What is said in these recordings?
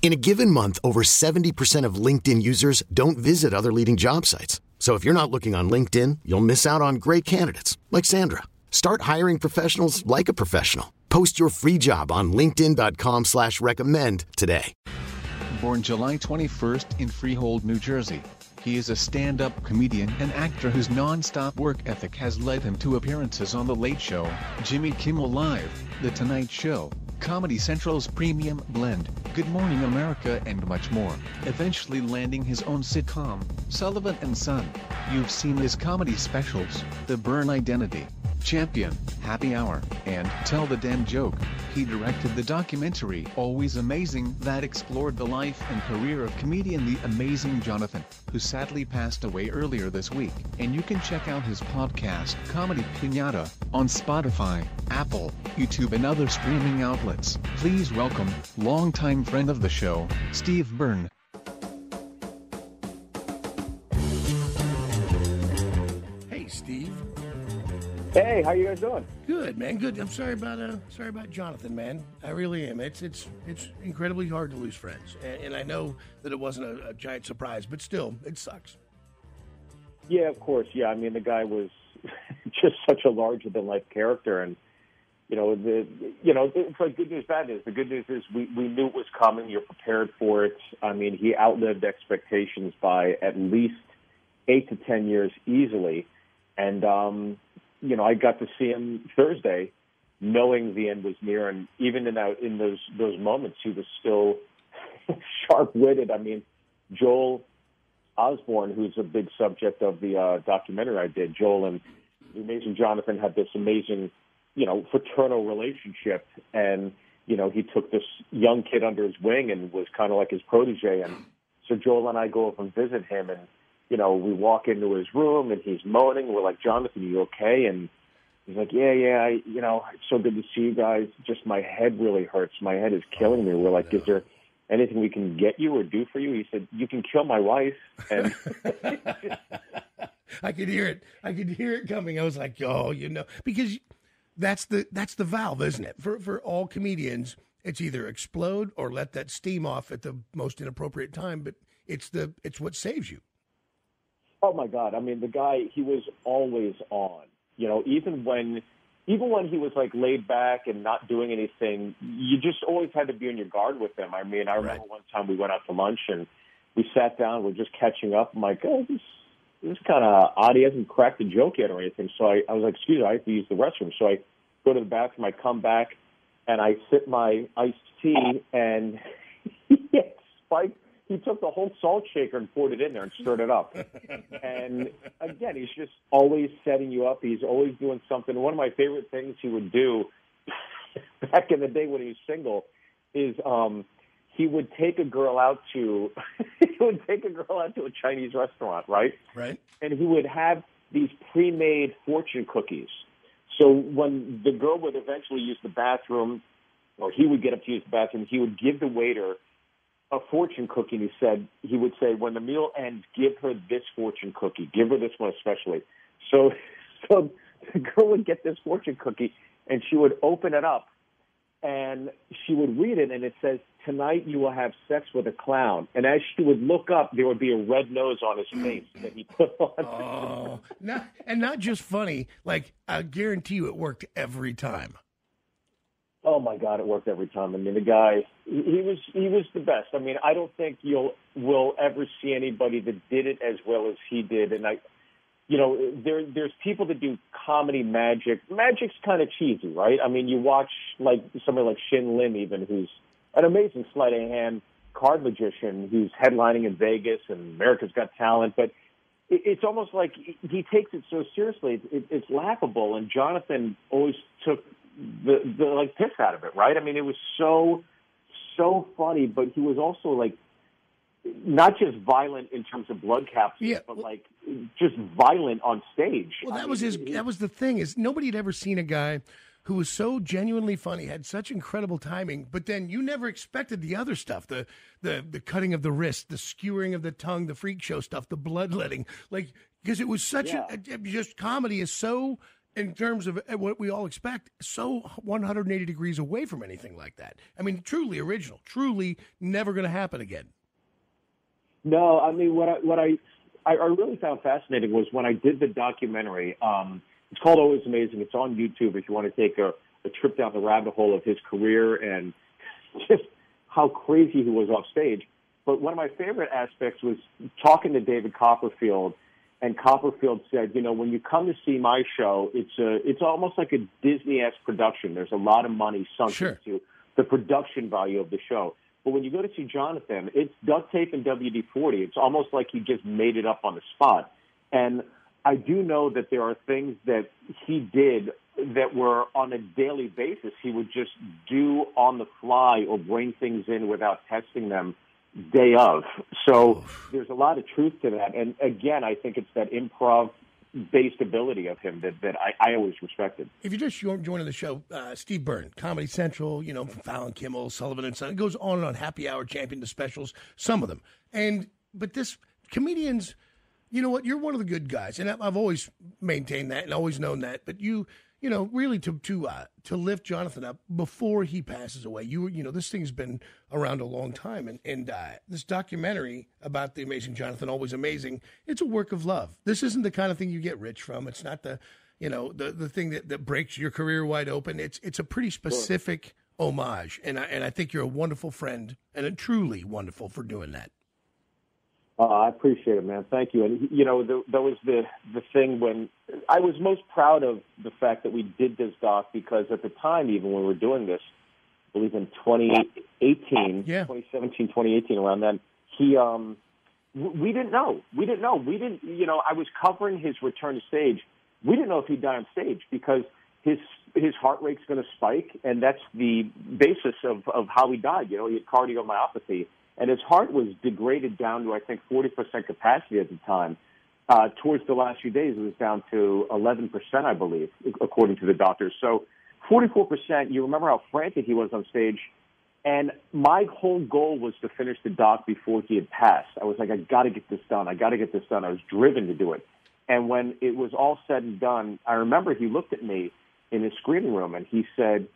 In a given month, over 70% of LinkedIn users don't visit other leading job sites. So if you're not looking on LinkedIn, you'll miss out on great candidates like Sandra. Start hiring professionals like a professional. Post your free job on LinkedIn.com slash recommend today. Born July 21st in Freehold, New Jersey. He is a stand-up comedian and actor whose non-stop work ethic has led him to appearances on The Late Show, Jimmy Kimmel Live, The Tonight Show, Comedy Central's Premium Blend, Good Morning America and much more, eventually landing his own sitcom, Sullivan and Son. You've seen his comedy specials, The Byrne Identity, Champion, Happy Hour, and Tell the Damn Joke. He directed the documentary Always Amazing that explored the life and career of comedian The Amazing Jonathan, who sadly passed away earlier this week. And you can check out his podcast, Comedy Pinata, on Spotify, Apple, YouTube, and other streaming outlets. Please welcome, longtime friend of the show, Steve Byrne. Hey, how you guys doing? Good, man. Good. I'm sorry about uh, sorry about Jonathan, man. I really am. It's it's it's incredibly hard to lose friends, and, and I know that it wasn't a, a giant surprise, but still, it sucks. Yeah, of course. Yeah, I mean the guy was just such a larger than life character, and you know the you know it's like good news, bad news. The good news is we we knew it was coming. You're prepared for it. I mean, he outlived expectations by at least eight to ten years easily, and um, you know I got to see him Thursday, knowing the end was near, and even in that in those those moments, he was still sharp witted. I mean, Joel Osborne, who's a big subject of the uh, documentary I did, Joel and the amazing Jonathan had this amazing, you know, fraternal relationship, and you know he took this young kid under his wing and was kind of like his protege. And so Joel and I go up and visit him, and you know we walk into his room and he's moaning. We're like, Jonathan, are you okay? And he's like, Yeah, yeah, I, you know, it's so good to see you guys. Just my head really hurts. My head is killing me. We're like, Is there anything we can get you or do for you? He said, You can kill my wife. And I could hear it. I could hear it coming. I was like, oh, you know, because that's the that's the valve, isn't it? For for all comedians, it's either explode or let that steam off at the most inappropriate time. But it's the it's what saves you. Oh my God, I mean, the guy, he was always on. You know, even when even when he was like laid back and not doing anything, you just always had to be on your guard with him. I mean, I remember Right. one time we went out to lunch and we sat down, we're just catching up. I'm like, oh, this, this is kind of odd. He hasn't cracked a joke yet or anything. So I, I was like, excuse me, I have to use the restroom. So I go to the bathroom, I come back, and I sip my iced tea, and he had spiked. He took the whole salt shaker and poured it in there and stirred it up. and again, he's just always setting you up. He's always doing something. One of my favorite things he would do back in the day when he was single is um he would take a girl out to he would take a girl out to a Chinese restaurant, right? Right. and he would have these pre-made fortune cookies. So when the girl would eventually use the bathroom, or he would get up to use the bathroom, he would give the waiter a fortune cookie. And he said he would say, "When the meal ends, give her this fortune cookie. Give her this one especially." So, so the girl would get this fortune cookie, and she would open it up, and she would read it, and it says, "Tonight you will have sex with a clown." And as she would look up, there would be a red nose on his face mm. that he put on. Oh, not and not just funny. Like I guarantee you, it worked every time. Oh my God, it worked every time. I mean, the guy, he was he was the best. I mean, I don't think you'll will ever see anybody that did it as well as he did. And I, you know, there there's people that do comedy magic. Magic's kind of cheesy, right? I mean, you watch like somebody like Shin Lim, even who's an amazing sleight of hand card magician who's headlining in Vegas and America's Got Talent, but it's almost like he takes it so seriously. It, it's laughable, and Jonathan always took the the like piss out of it, right? I mean, it was so so funny, but he was also like not just violent in terms of blood capsules, Yeah, but well- like just violent on stage. Well, I that was his. mean, That was the thing is nobody had ever seen a guy who was so genuinely funny, had such incredible timing, but then you never expected the other stuff the the the cutting of the wrist, the skewering of the tongue, the freak show stuff, the bloodletting, like because it was such a, a just comedy is so. In terms of uh, what we all expect, so 180 degrees away from anything like that. I mean, truly original, truly never going to happen again. No, I mean what I what I I I really found fascinating was when I did the documentary. Um, it's called Always Amazing. It's on YouTube if you want to take a, a trip down the rabbit hole of his career and just how crazy he was off stage. But one of my favorite aspects was talking to David Copperfield, and Copperfield said, you know, when you come to see my show, it's a it's almost like a Disney-esque production. There's a lot of money sunk Sure. into the production value of the show. But when you go to see Jonathan, it's duct tape and WD 40. It's almost like he just made it up on the spot. And I do know that there are things that he did that were on a daily basis. He would just do on the fly or bring things in without testing them day of. So there's a lot of truth to that. And again, I think it's that improv based ability of him that, that I, I always respected. If you're just jo- joining the show, uh, Steve Byrne, Comedy Central, you know, from Fallon Kimmel, Sullivan and Son, it goes on and on. Happy Hour, Champion, the specials, some of them. And but this comedians, you know what? You're one of the good guys, and I've always maintained that and always known that. But you, you know, really to to uh, to lift Jonathan up before he passes away. You you know, this thing's been around a long time, and and uh, this documentary about the amazing Jonathan, always amazing. It's a work of love. This isn't the kind of thing you get rich from. It's not the you know the the thing that, that breaks your career wide open. It's it's a pretty specific homage, and I and I think you're a wonderful friend and a truly wonderful for doing that. Uh, I appreciate it, man. Thank you. And you know, the, that was the the thing when I was most proud of the fact that we did this doc because at the time, even when we were doing this, I believe in 2018, Yeah. 2017, 2018, around then, he um, we didn't know. We didn't know. We didn't. You know, I was covering his return to stage. We didn't know if he'd die on stage because his his heart rate's going to spike, and that's the basis of of how he died. You know, he had cardiomyopathy, and his heart was degraded down to I think 40% capacity at the time. Uh, towards the last few days, it was down to 11%, I believe, according to the doctors. So 44%. You remember how frantic he was on stage. And my whole goal was to finish the doc before he had passed. I was like, I got to get this done. I got to get this done. I was driven to do it. And when it was all said and done, I remember he looked at me in his screening room and he said,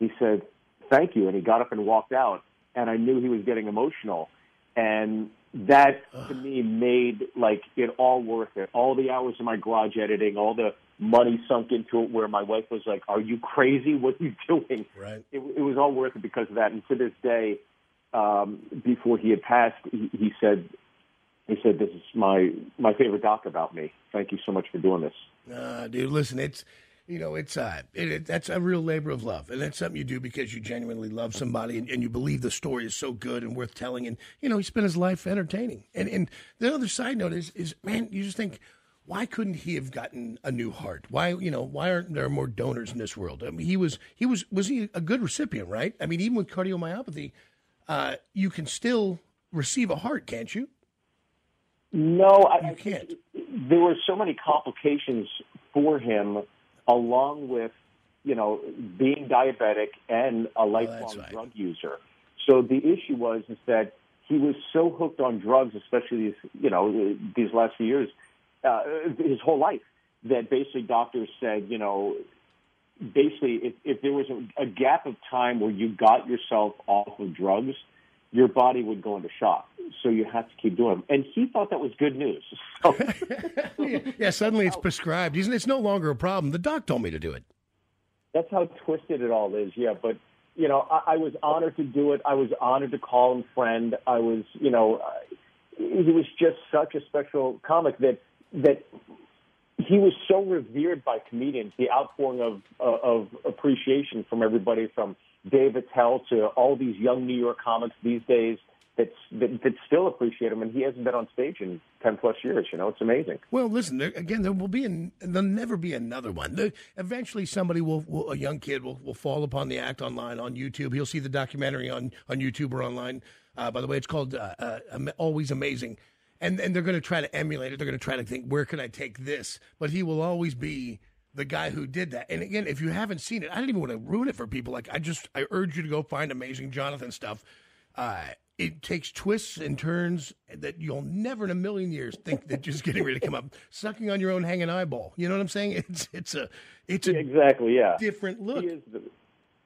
he said, thank you. And he got up and walked out. And I knew he was getting emotional. And that to me made like it all worth it. All the hours of my garage editing, all the money sunk into it where my wife was like, are you crazy? What are you doing? Right. It, it was all worth it because of that. And to this day, um, before he had passed, he, he said, he said, "This is my my favorite doc about me. Thank you so much for doing this." Uh, dude, listen, it's you know, it's uh, it, it, that's a real labor of love, and that's something you do because you genuinely love somebody and, and you believe the story is so good and worth telling. And you know, he spent his life entertaining. And and the other side note is is man, you just think. Why couldn't he have gotten a new heart? Why, you know, why aren't there more donors in this world? I mean, he was, he was, was he a good recipient, right? I mean, even with cardiomyopathy, uh, you can still receive a heart, can't you? No, I, You can't. there were so many complications for him, along with you know being diabetic and a lifelong right. drug user. So the issue was is that he was so hooked on drugs, especially these you know these last few years, uh, his whole life, that basically doctors said you know basically if, if there was a, a gap of time where you got yourself off of drugs, your body would go into shock. So you have to keep doing them. And he thought that was good news. So yeah, suddenly it's prescribed. It's no longer a problem. The doc told me to do it. that's how twisted it all is. Yeah, but you know, I, I was honored to do it. I was honored to call him friend. I was, you know, uh, he was just such a special comic that that he was so revered by comedians. The outpouring of of appreciation from everybody, from Dave Attell to all these young New York comics these days that, that, still appreciate him, and he hasn't been on stage in ten plus years. You know, it's amazing. Well, listen, there, again, there will be an, there'll never be another one. There, eventually, somebody will, will, a young kid will, will fall upon the act online on YouTube. He'll see the documentary on on YouTube or online. Uh, by the way, it's called uh, uh, Always Amazing, and and they're going to try to emulate it. They're going to try to think, where can I take this? But he will always be the guy who did that. And again, if you haven't seen it, I don't even want to ruin it for people. Like I just, I urge you to go find Amazing Jonathan stuff. Uh, it takes twists and turns that you'll never in a million years think that just getting ready to come up, sucking on your own hanging eyeball. You know what I'm saying? It's it's a it's a exactly yeah different look. He, the,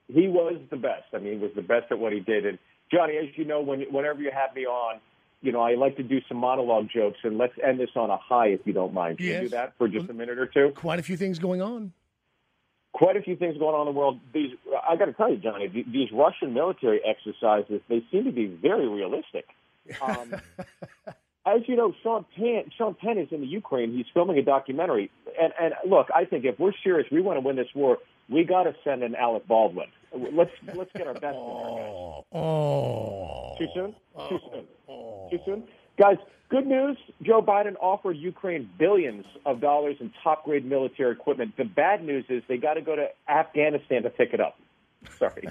he was the best. I mean, he was the best at what he did. And Johnny, as you know, when whenever you have me on, you know I like to do some monologue jokes, and let's end this on a high, if you don't mind. Can yes. you do that for just a minute or two? Quite a few things going on quite a few things going on in the world. These, I got to tell you, Johnny, these Russian military exercises, they seem to be very realistic. Um, as you know, Sean Penn, Sean Penn is in the Ukraine. He's filming a documentary. And, and look, I think if we're serious, we want to win this war, we got to send in Alec Baldwin. Let's let's get our best. Oh, oh, too soon. Too oh. soon. Oh, Too soon. Guys, good news. Joe Biden offered Ukraine billions of dollars in top grade military equipment. The bad news is they got to go to Afghanistan to pick it up. Sorry.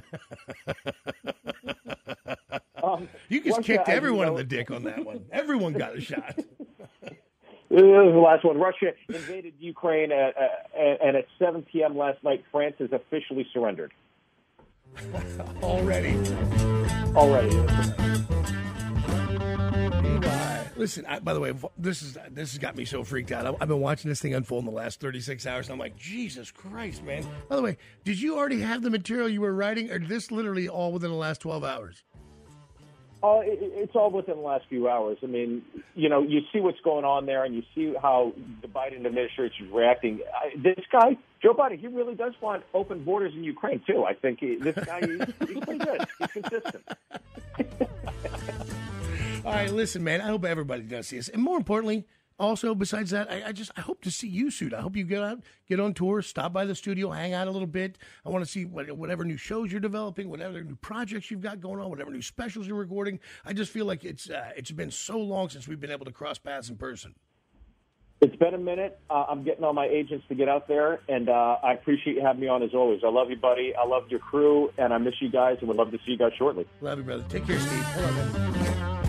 um, you just Russia, kicked everyone you know, in the dick on that one. Everyone got a shot. This is the last one. Russia invaded Ukraine, at, uh, and at 7 p.m. last night, France has officially surrendered. Already. Already. Listen, I, by the way, this is this has got me so freaked out. I, have been watching this thing unfold in the last 36 hours, and I'm like, Jesus Christ, man. By the way, did you already have the material you were writing, or this literally all within the last 12 hours? Oh, it, it's all within the last few hours. I mean, you know, you see what's going on there, and you see how the Biden administration is reacting. I, this guy, Joe Biden, he really does want open borders in Ukraine too. I think he, this guy, he's, he's pretty good. He's consistent. All right, listen, man. I hope everybody does see us, and more importantly, also besides that, I, I, just I hope to see you soon. I hope you get out, get on tour, stop by the studio, hang out a little bit. I want to see what, whatever new shows you're developing, whatever new projects you've got going on, whatever new specials you're recording. I just feel like it's uh, it's been so long since we've been able to cross paths in person. It's been a minute. Uh, I'm getting all my agents to get out there, and uh, I appreciate you having me on as always. I love you, buddy. I love your crew, and I miss you guys, and would love to see you guys shortly. Love you, brother. Take care, Steve. Hello,